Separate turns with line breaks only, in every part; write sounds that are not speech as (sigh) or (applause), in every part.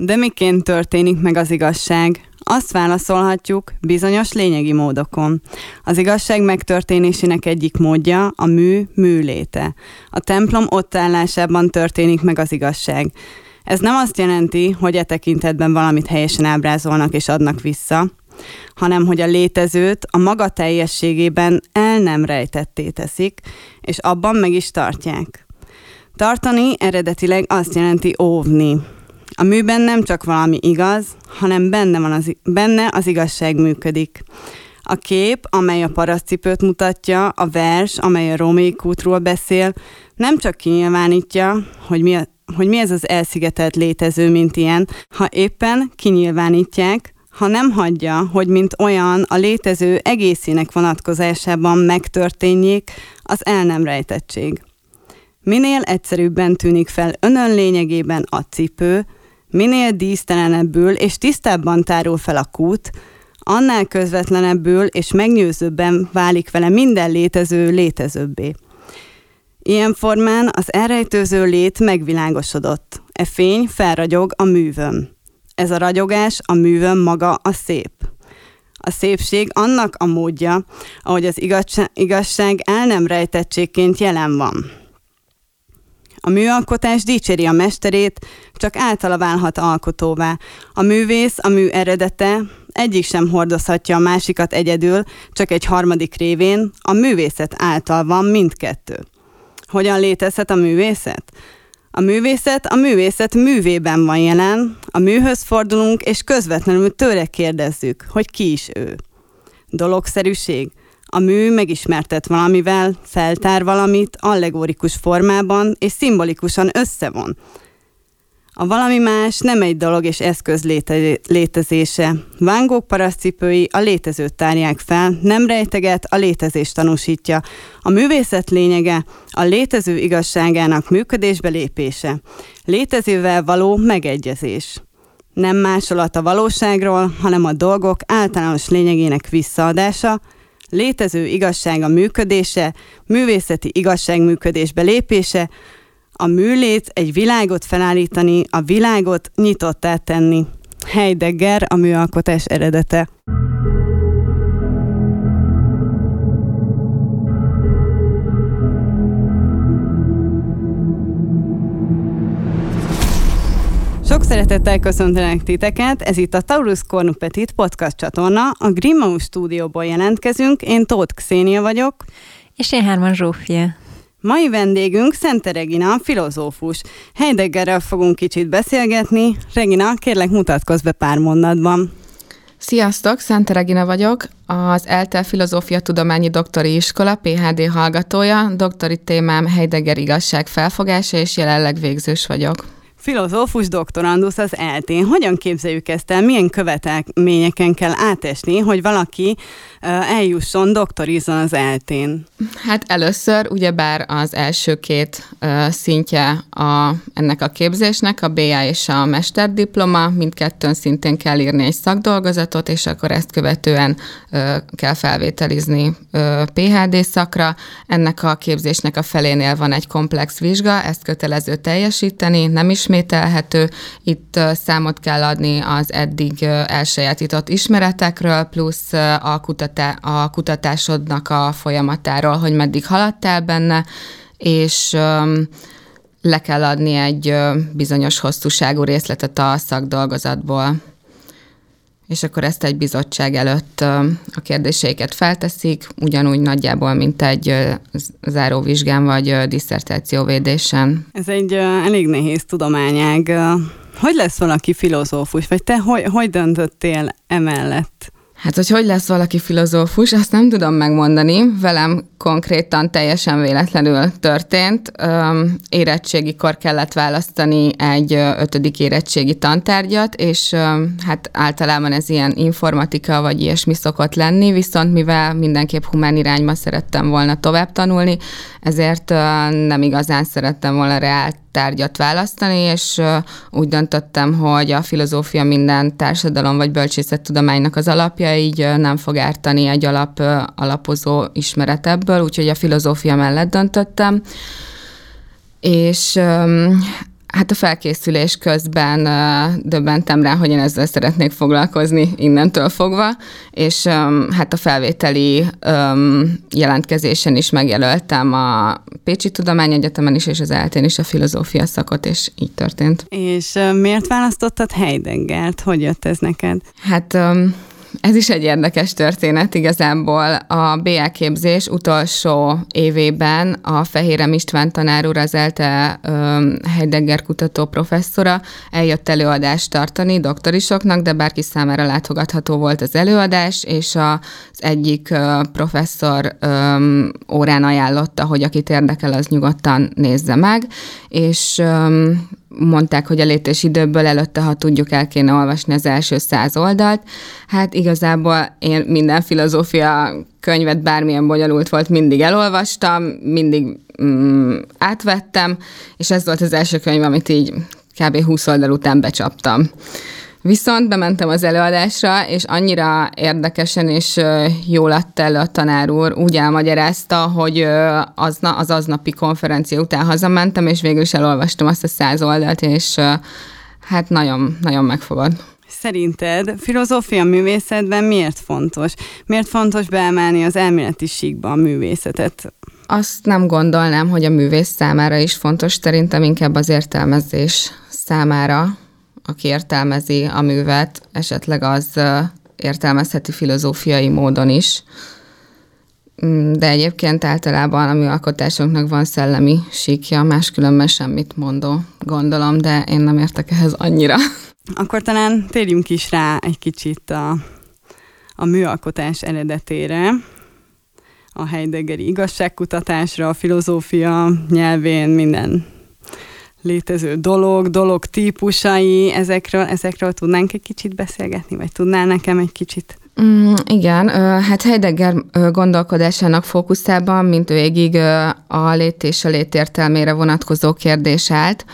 De miként történik meg az igazság? Azt válaszolhatjuk bizonyos lényegi módokon. Az igazság megtörténésének egyik módja a mű műléte. A templom ott állásában történik meg az igazság. Ez nem azt jelenti, hogy e tekintetben valamit helyesen ábrázolnak és adnak vissza, hanem hogy a létezőt a maga teljességében el nem rejtetté teszik, és abban meg is tartják. Tartani eredetileg azt jelenti óvni. A műben nem csak valami igaz, hanem benne, van az, benne az igazság működik. A kép, amely a parasztcipőt mutatja, a vers, amely a római kútról beszél, nem csak kinyilvánítja, hogy mi, a, hogy mi ez az elszigetelt létező, mint ilyen, ha éppen kinyilvánítják, ha nem hagyja, hogy mint olyan a létező egészének vonatkozásában megtörténjék az el nem rejtettség. Minél egyszerűbben tűnik fel önön lényegében a cipő, minél dísztelenebbül és tisztábban tárul fel a kút, annál közvetlenebbül és megnyőzőbben válik vele minden létező létezőbbé. Ilyen formán az elrejtőző lét megvilágosodott. E fény felragyog a művön. Ez a ragyogás, a művön maga a szép. A szépség annak a módja, ahogy az igazság el nem rejtettségként jelen van. A műalkotás dicséri a mesterét, csak általa válhat alkotóvá. A művész, a mű eredete, egyik sem hordozhatja a másikat egyedül, csak egy harmadik révén, a művészet által van mindkettő. Hogyan létezhet a művészet? A művészet a művészet művében van jelen, a műhöz fordulunk, és közvetlenül tőle kérdezzük, hogy ki is ő. Dologszerűség. A mű megismertet valamivel, feltár valamit allegorikus formában és szimbolikusan összevon. A valami más nem egy dolog és eszköz léte- létezése. Vángók paraszcipői a létezőt tárják fel, nem rejteget, a létezést tanúsítja. A művészet lényege a létező igazságának működésbe lépése. Létezővel való megegyezés. Nem másolat a valóságról, hanem a dolgok általános lényegének visszaadása, létező igazsága működése, művészeti igazság működésbe lépése, a műlét egy világot felállítani, a világot nyitottá tenni. Heidegger, a műalkotás eredete. Szeretettel köszöntelek titeket, ez itt a Taurus Cornupetit podcast csatorna, a Grimmaus stúdióból jelentkezünk, én Tóth Xénia vagyok.
És én Herman Zsófia.
Mai vendégünk Szente Regina, filozófus. Heideggerrel fogunk kicsit beszélgetni. Regina, kérlek mutatkozz be pár mondatban.
Sziasztok, Szente Regina vagyok, az ELTE Filozófia Tudományi Doktori Iskola PHD hallgatója, doktori témám Heidegger igazság felfogása, és jelenleg végzős vagyok
filozófus doktorandusz az eltén. Hogyan képzeljük ezt el? Milyen követelményeken kell átesni, hogy valaki eljusson, doktorizzon az eltén?
Hát először ugyebár az első két szintje a, ennek a képzésnek, a BA és a mesterdiploma, mindkettőn szintén kell írni egy szakdolgozatot, és akkor ezt követően kell felvételizni PHD szakra. Ennek a képzésnek a felénél van egy komplex vizsga, ezt kötelező teljesíteni, nem ismét ismételhető. Itt számot kell adni az eddig elsajátított ismeretekről, plusz a, kutatá- a kutatásodnak a folyamatáról, hogy meddig haladtál benne, és le kell adni egy bizonyos hosszúságú részletet a szakdolgozatból és akkor ezt egy bizottság előtt a kérdéseiket felteszik, ugyanúgy nagyjából, mint egy záróvizsgán vagy diszertációvédésen.
Ez egy elég nehéz tudományág. Hogy lesz valaki filozófus, vagy te hogy, hogy döntöttél emellett?
Hát, hogy hogy lesz valaki filozófus, azt nem tudom megmondani. Velem konkrétan teljesen véletlenül történt. Érettségikor kellett választani egy ötödik érettségi tantárgyat, és hát általában ez ilyen informatika vagy ilyesmi szokott lenni, viszont mivel mindenképp humán irányba szerettem volna tovább tanulni, ezért nem igazán szerettem volna reált tárgyat választani, és úgy döntöttem, hogy a filozófia minden társadalom vagy bölcsészettudománynak az alapja, így nem fog ártani egy alap, alapozó ismeret ebből, úgyhogy a filozófia mellett döntöttem. És Hát a felkészülés közben döbbentem rá, hogy én ezzel szeretnék foglalkozni innentől fogva, és hát a felvételi jelentkezésen is megjelöltem a Pécsi Tudományegyetemen is, és az eltén is a filozófia szakot, és így történt.
És miért választottad Heideggert? Hogy jött ez neked?
Hát ez is egy érdekes történet igazából. A BA képzés utolsó évében a Fehérem István tanár úr, az ELTE Heidegger kutató professzora eljött előadást tartani doktorisoknak, de bárki számára látogatható volt az előadás, és az egyik professzor órán ajánlotta, hogy akit érdekel, az nyugodtan nézze meg, és mondták, hogy a létés időből előtte, ha tudjuk, el kéne olvasni az első száz oldalt. Hát igazából én minden filozófia könyvet, bármilyen bonyolult volt, mindig elolvastam, mindig mm, átvettem, és ez volt az első könyv, amit így kb. 20 oldal után becsaptam. Viszont bementem az előadásra, és annyira érdekesen és jól adta elő a tanár úr, úgy elmagyarázta, hogy az, az aznapi konferencia után hazamentem, és végül is elolvastam azt a száz oldalt, és hát nagyon, nagyon megfogad.
Szerinted filozófia művészetben miért fontos? Miért fontos beemelni az elméleti síkba a művészetet?
Azt nem gondolnám, hogy a művész számára is fontos, szerintem inkább az értelmezés számára aki értelmezi a művet, esetleg az értelmezheti filozófiai módon is. Mm, de egyébként általában a műalkotásunknak van szellemi síkja, máskülönben semmit mondó, gondolom, de én nem értek ehhez annyira.
Akkor talán térjünk is rá egy kicsit a, a műalkotás eredetére, a Heideggeri igazságkutatásra, a filozófia nyelvén minden létező dolog, dolog típusai, ezekről, ezekről tudnánk egy kicsit beszélgetni, vagy tudnál nekem egy kicsit?
Mm, igen, hát Heidegger gondolkodásának fókuszában, mint végig a lét és a létértelmére vonatkozó kérdés állt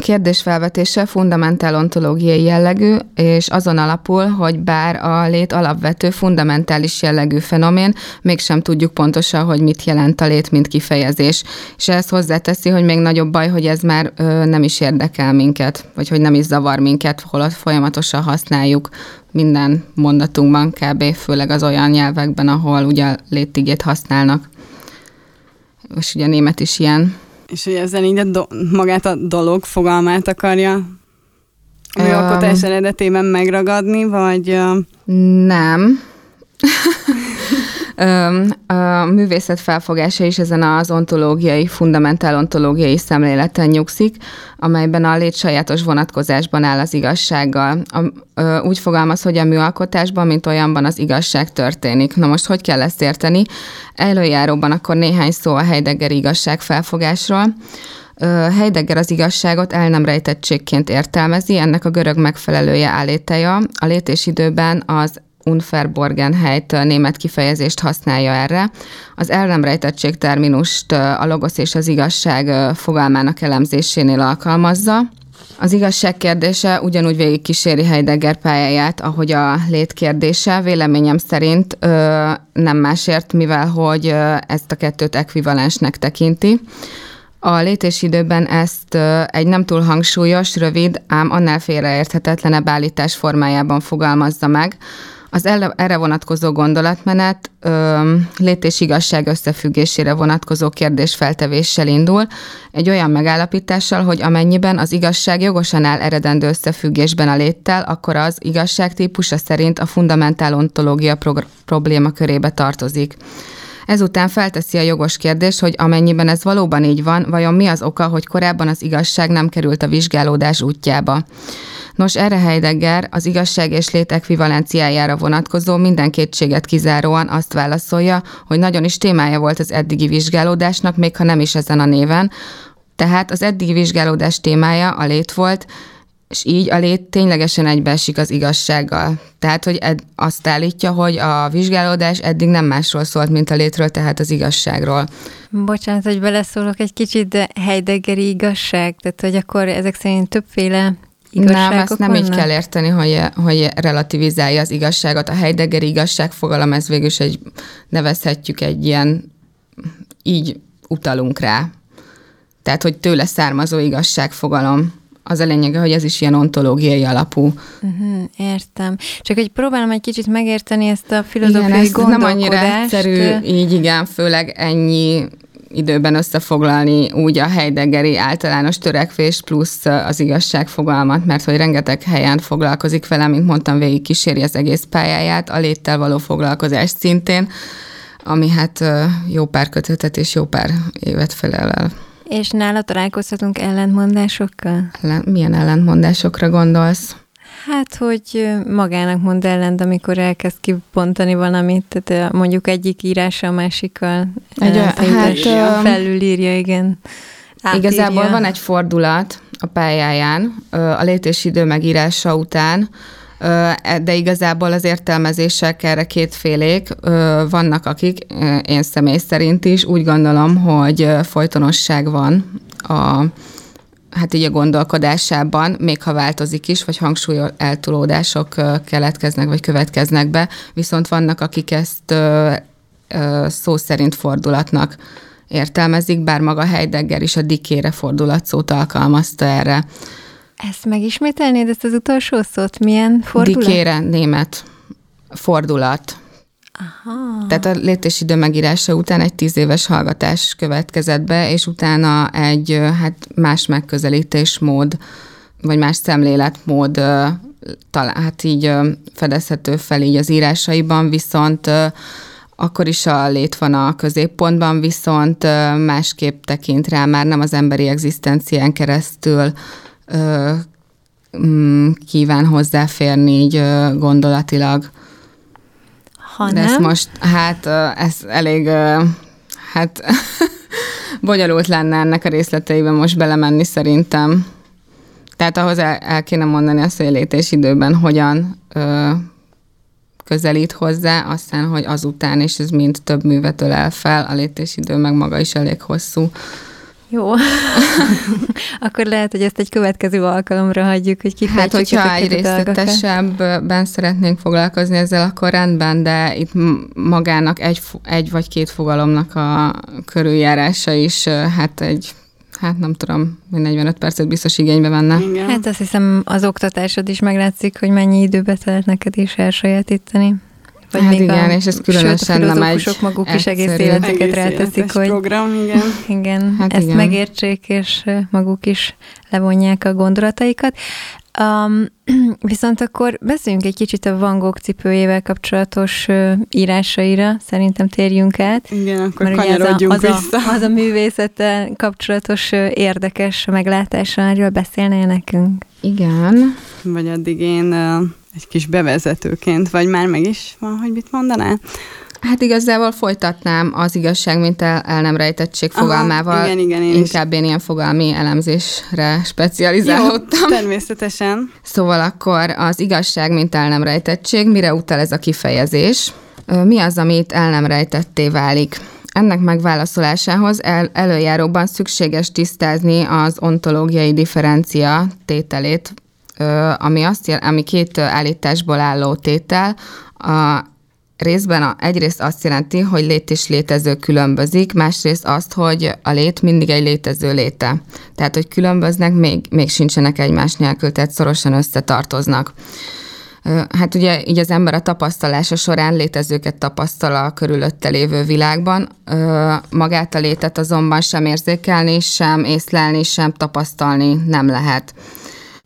kérdésfelvetése fundamentál ontológiai jellegű, és azon alapul, hogy bár a lét alapvető fundamentális jellegű fenomén, mégsem tudjuk pontosan, hogy mit jelent a lét, mint kifejezés. És ez hozzáteszi, hogy még nagyobb baj, hogy ez már ö, nem is érdekel minket, vagy hogy nem is zavar minket, holott folyamatosan használjuk minden mondatunkban, kb. főleg az olyan nyelvekben, ahol ugye létigét használnak. És ugye a német is ilyen
és hogy ezzel így a do- magát a dolog fogalmát akarja műalkotás um, eredetében megragadni, vagy...
Nem. A művészet felfogása is ezen az ontológiai, fundamentál ontológiai szemléleten nyugszik, amelyben a lét sajátos vonatkozásban áll az igazsággal. Úgy fogalmaz, hogy a műalkotásban, mint olyanban az igazság történik. Na most hogy kell ezt érteni? Előjáróban akkor néhány szó a Heidegger igazság felfogásról. Heidegger az igazságot el nem rejtettségként értelmezi, ennek a görög megfelelője áléteja. A létésidőben az Unverborgenheit német kifejezést használja erre. Az el nem rejtettség terminust a logosz és az igazság fogalmának elemzésénél alkalmazza. Az igazság kérdése ugyanúgy végig kíséri Heidegger pályáját, ahogy a lét kérdése. Véleményem szerint ö, nem másért, mivel hogy ö, ezt a kettőt ekvivalensnek tekinti. A létésidőben ezt ö, egy nem túl hangsúlyos, rövid, ám annál félreérthetetlenebb állítás formájában fogalmazza meg, az erre vonatkozó gondolatmenet ö, lét és igazság összefüggésére vonatkozó kérdésfeltevéssel indul, egy olyan megállapítással, hogy amennyiben az igazság jogosan áll eredendő összefüggésben a léttel, akkor az igazság típusa szerint a fundamentál ontológia pro- probléma körébe tartozik. Ezután felteszi a jogos kérdés, hogy amennyiben ez valóban így van, vajon mi az oka, hogy korábban az igazság nem került a vizsgálódás útjába. Nos, erre Heidegger az igazság és lét ekvivalenciájára vonatkozó minden kétséget kizáróan azt válaszolja, hogy nagyon is témája volt az eddigi vizsgálódásnak, még ha nem is ezen a néven. Tehát az eddigi vizsgálódás témája a lét volt, és így a lét ténylegesen egybeesik az igazsággal. Tehát, hogy ed- azt állítja, hogy a vizsgálódás eddig nem másról szólt, mint a létről, tehát az igazságról.
Bocsánat, hogy beleszólok egy kicsit, de Heideggeri igazság, tehát hogy akkor ezek szerint többféle
nem, ezt nem vannak? így kell érteni, hogy, hogy relativizálja az igazságot. A Heidegger igazság fogalom, ez végül is egy, nevezhetjük egy ilyen, így utalunk rá. Tehát, hogy tőle származó igazságfogalom. Az a lényege, hogy ez is ilyen ontológiai alapú.
Uh-huh, értem. Csak hogy próbálom egy kicsit megérteni ezt a filozófiai igen,
nem annyira egyszerű, így igen, főleg ennyi időben összefoglalni úgy a Heideggeri általános törekvés plusz az igazságfogalmat, mert hogy rengeteg helyen foglalkozik vele, mint mondtam, végig kíséri az egész pályáját, a léttel való foglalkozás szintén, ami hát jó pár kötetet és jó pár évet felel el.
És nála találkozhatunk ellentmondásokkal?
Ellen, milyen ellentmondásokra gondolsz?
Hát, hogy magának mond ellent, amikor elkezd kibontani valamit, tehát mondjuk egyik írása a másikkal egy, hát, felülírja, igen.
Átírja. Igazából van egy fordulat a pályáján, a létésidő megírása után, de igazából az értelmezések erre kétfélék. Vannak, akik, én személy szerint is úgy gondolom, hogy folytonosság van a hát így a gondolkodásában, még ha változik is, vagy hangsúly eltolódások keletkeznek, vagy következnek be, viszont vannak, akik ezt szó szerint fordulatnak értelmezik, bár maga Heidegger is a dikére fordulatszót alkalmazta erre.
Ezt megismételnéd, ezt az utolsó szót? Milyen fordulat?
Dikére, német fordulat. Aha. Tehát a létésidő megírása után egy tíz éves hallgatás következett be, és utána egy hát más megközelítésmód, vagy más szemléletmód talán, hát így fedezhető fel így az írásaiban, viszont akkor is a lét van a középpontban, viszont másképp tekint rá, már nem az emberi egzisztencián keresztül kíván hozzáférni így gondolatilag
ha
De nem. most, hát ez elég, hát (laughs) bonyolult lenne ennek a részleteiben most belemenni szerintem. Tehát ahhoz el, el kéne mondani azt, hogy a létésidőben hogyan ö, közelít hozzá, aztán, hogy azután, és ez mind több művet ölel fel, a létésidő meg maga is elég hosszú.
Jó. (laughs) Akkor lehet, hogy ezt egy következő alkalomra hagyjuk, hogy kifejtsük
Hát, hogyha egy részletesebben szeretnénk foglalkozni ezzel, akkor rendben, de itt magának egy, egy vagy két fogalomnak a körüljárása is, hát egy hát nem tudom, 45 percet biztos igénybe venne.
Igen. Hát azt hiszem az oktatásod is meglátszik, hogy mennyi időbe telt neked is elsajátítani.
Vagy hát még igen, a, és ez különösen nem egy
maguk is egész életeket egész ráteszik, hogy
program, igen. (laughs)
igen hát ezt igen. megértsék, és maguk is levonják a gondolataikat. Um, (clears throat) viszont akkor beszéljünk egy kicsit a Van Gogh cipőjével kapcsolatos uh, írásaira, szerintem térjünk át.
Igen, akkor kanyarodjunk
az a, az, a, az a művészettel kapcsolatos uh, érdekes meglátása, erről beszélnél nekünk?
Igen.
Vagy addig én uh, egy kis bevezetőként, vagy már meg is van, hogy mit mondanál?
Hát igazából folytatnám az igazság, mint el, el nem rejtettség Aha, fogalmával.
Igen, igen,
én Inkább is. én ilyen fogalmi elemzésre specializálódtam.
Jó, természetesen.
Szóval akkor az igazság, mint el nem rejtettség, mire utal ez a kifejezés? Mi az, amit el nem rejtetté válik? Ennek megválaszolásához el, előjáróban szükséges tisztázni az ontológiai differencia tételét, ami, azt jel, ami két állításból álló tétel, a részben a, egyrészt azt jelenti, hogy lét és létező különbözik, másrészt azt, hogy a lét mindig egy létező léte. Tehát, hogy különböznek, még, még sincsenek egymás nélkül, tehát szorosan összetartoznak. Hát ugye így az ember a tapasztalása során létezőket tapasztal a körülötte lévő világban, magát a létet azonban sem érzékelni, sem észlelni, sem tapasztalni nem lehet.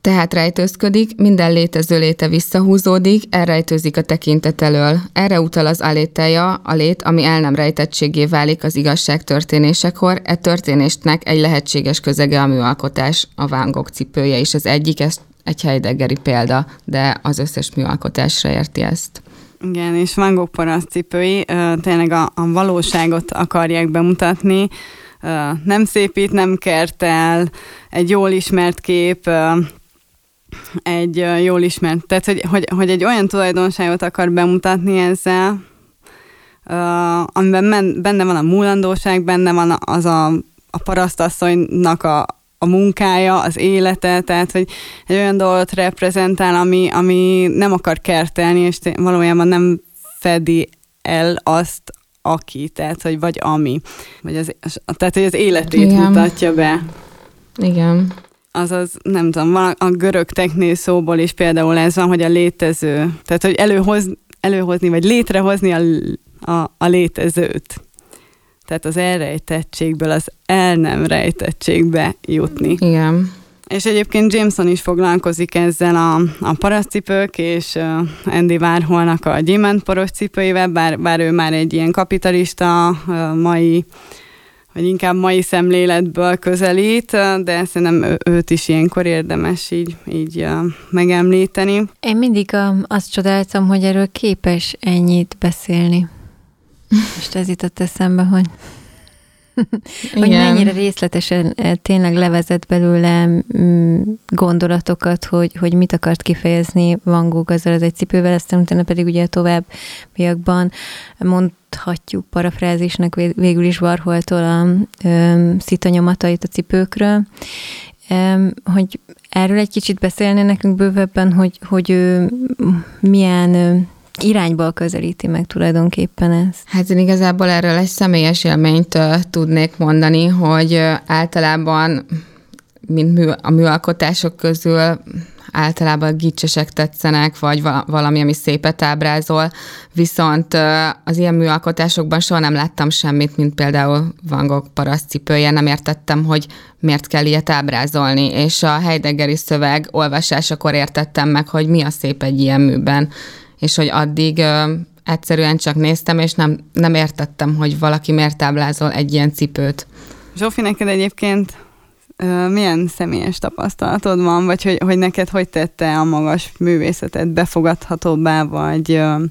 Tehát rejtőzködik, minden létező léte visszahúzódik, elrejtőzik a tekintet elől. Erre utal az aléteja, a lét, ami el nem rejtettségé válik az igazság történésekor. E történésnek egy lehetséges közege a műalkotás, a vángok cipője is az egyik, ez egy Heideggeri példa, de az összes műalkotásra érti ezt.
Igen, és Van Gogh parasztcipői tényleg a, a valóságot akarják bemutatni, nem szépít, nem kertel, egy jól ismert kép, egy jól ismert, tehát hogy, hogy, hogy egy olyan tulajdonságot akar bemutatni ezzel, uh, amiben benne van a múlandóság, benne van az a, a parasztasszonynak a, a munkája, az élete, tehát hogy egy olyan dolgot reprezentál, ami, ami nem akar kertelni, és valójában nem fedi el azt, aki, tehát hogy vagy ami, vagy az, tehát hogy az életét Igen. mutatja be.
Igen.
Azaz, nem tudom, a görög techné szóból is például ez van, hogy a létező, tehát hogy előhoz, előhozni, vagy létrehozni a, a, a létezőt. Tehát az elrejtettségből az el nem rejtettségbe jutni.
Igen.
És egyébként Jameson is foglalkozik ezzel a, a parasztcipők és uh, Andy Warholnak a gyémántporos cipőivel, bár, bár ő már egy ilyen kapitalista, uh, mai vagy inkább mai szemléletből közelít, de szerintem őt is ilyenkor érdemes így, így megemlíteni.
Én mindig azt csodáltam, hogy erről képes ennyit beszélni. Most ez jutott eszembe, hogy hogy mennyire részletesen eh, tényleg levezet belőle mm, gondolatokat, hogy, hogy mit akart kifejezni Van Gogh azzal az egy cipővel, aztán utána pedig ugye továbbiakban mondhatjuk parafrázisnak végül is Warholtól a szitanyomatait a cipőkről, hogy erről egy kicsit beszélne nekünk bővebben, hogy, hogy ő milyen irányból közelíti meg tulajdonképpen ez?
Hát én igazából erről egy személyes élményt uh, tudnék mondani, hogy uh, általában mint mű, a műalkotások közül általában gicsesek tetszenek, vagy valami, ami szépet ábrázol, viszont az ilyen műalkotásokban soha nem láttam semmit, mint például Van Gogh parasztcipője, nem értettem, hogy miért kell ilyet ábrázolni, és a Heideggeri szöveg olvasásakor értettem meg, hogy mi a szép egy ilyen műben, és hogy addig ö, egyszerűen csak néztem, és nem, nem értettem, hogy valaki miért táblázol egy ilyen cipőt.
Zsófi, neked egyébként ö, milyen személyes tapasztalatod van, vagy hogy, hogy neked hogy tette a magas művészetet befogadhatóbbá, vagy ö,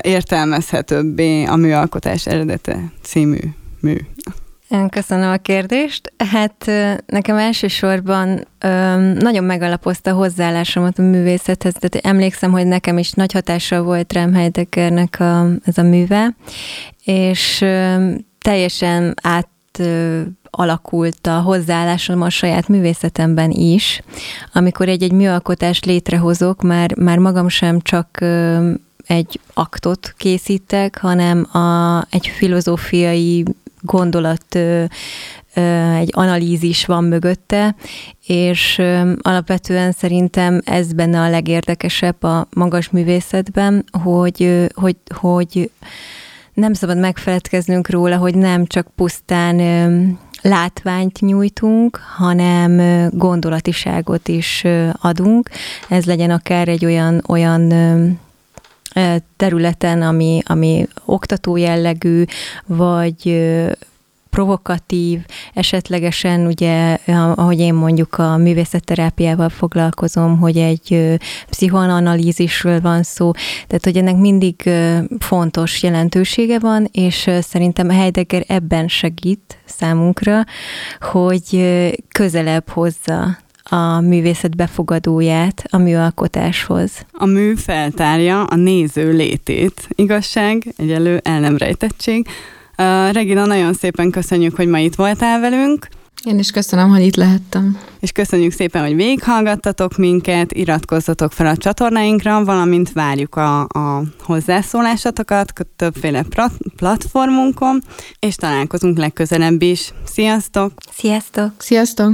értelmezhetőbbé a műalkotás eredete című mű?
Köszönöm a kérdést. Hát nekem elsősorban nagyon megalapozta a hozzáállásomat a művészethez, tehát emlékszem, hogy nekem is nagy hatással volt rám Heideggernek a, ez a műve, és teljesen át alakult a hozzáállásom a saját művészetemben is. Amikor egy-egy műalkotást létrehozok, már, már magam sem csak egy aktot készítek, hanem a, egy filozófiai gondolat egy analízis van mögötte, és alapvetően szerintem ez benne a legérdekesebb a magas művészetben, hogy, hogy, hogy nem szabad megfeledkeznünk róla, hogy nem csak pusztán látványt nyújtunk, hanem gondolatiságot is adunk. Ez legyen akár egy olyan, olyan területen, ami, ami oktató jellegű, vagy provokatív, esetlegesen ugye, ahogy én mondjuk a művészetterápiával foglalkozom, hogy egy pszichoanalízisről van szó, tehát hogy ennek mindig fontos jelentősége van, és szerintem Heidegger ebben segít számunkra, hogy közelebb hozza a művészet befogadóját a műalkotáshoz.
A mű feltárja a néző létét. Igazság, egyelő el nem rejtettség. Uh, Regina, nagyon szépen köszönjük, hogy ma itt voltál velünk.
Én is köszönöm, hogy itt lehettem.
És köszönjük szépen, hogy végighallgattatok minket, iratkozzatok fel a csatornáinkra, valamint várjuk a, a hozzászólásatokat többféle platformunkon, és találkozunk legközelebb is. Sziasztok!
Sziasztok!
Sziasztok!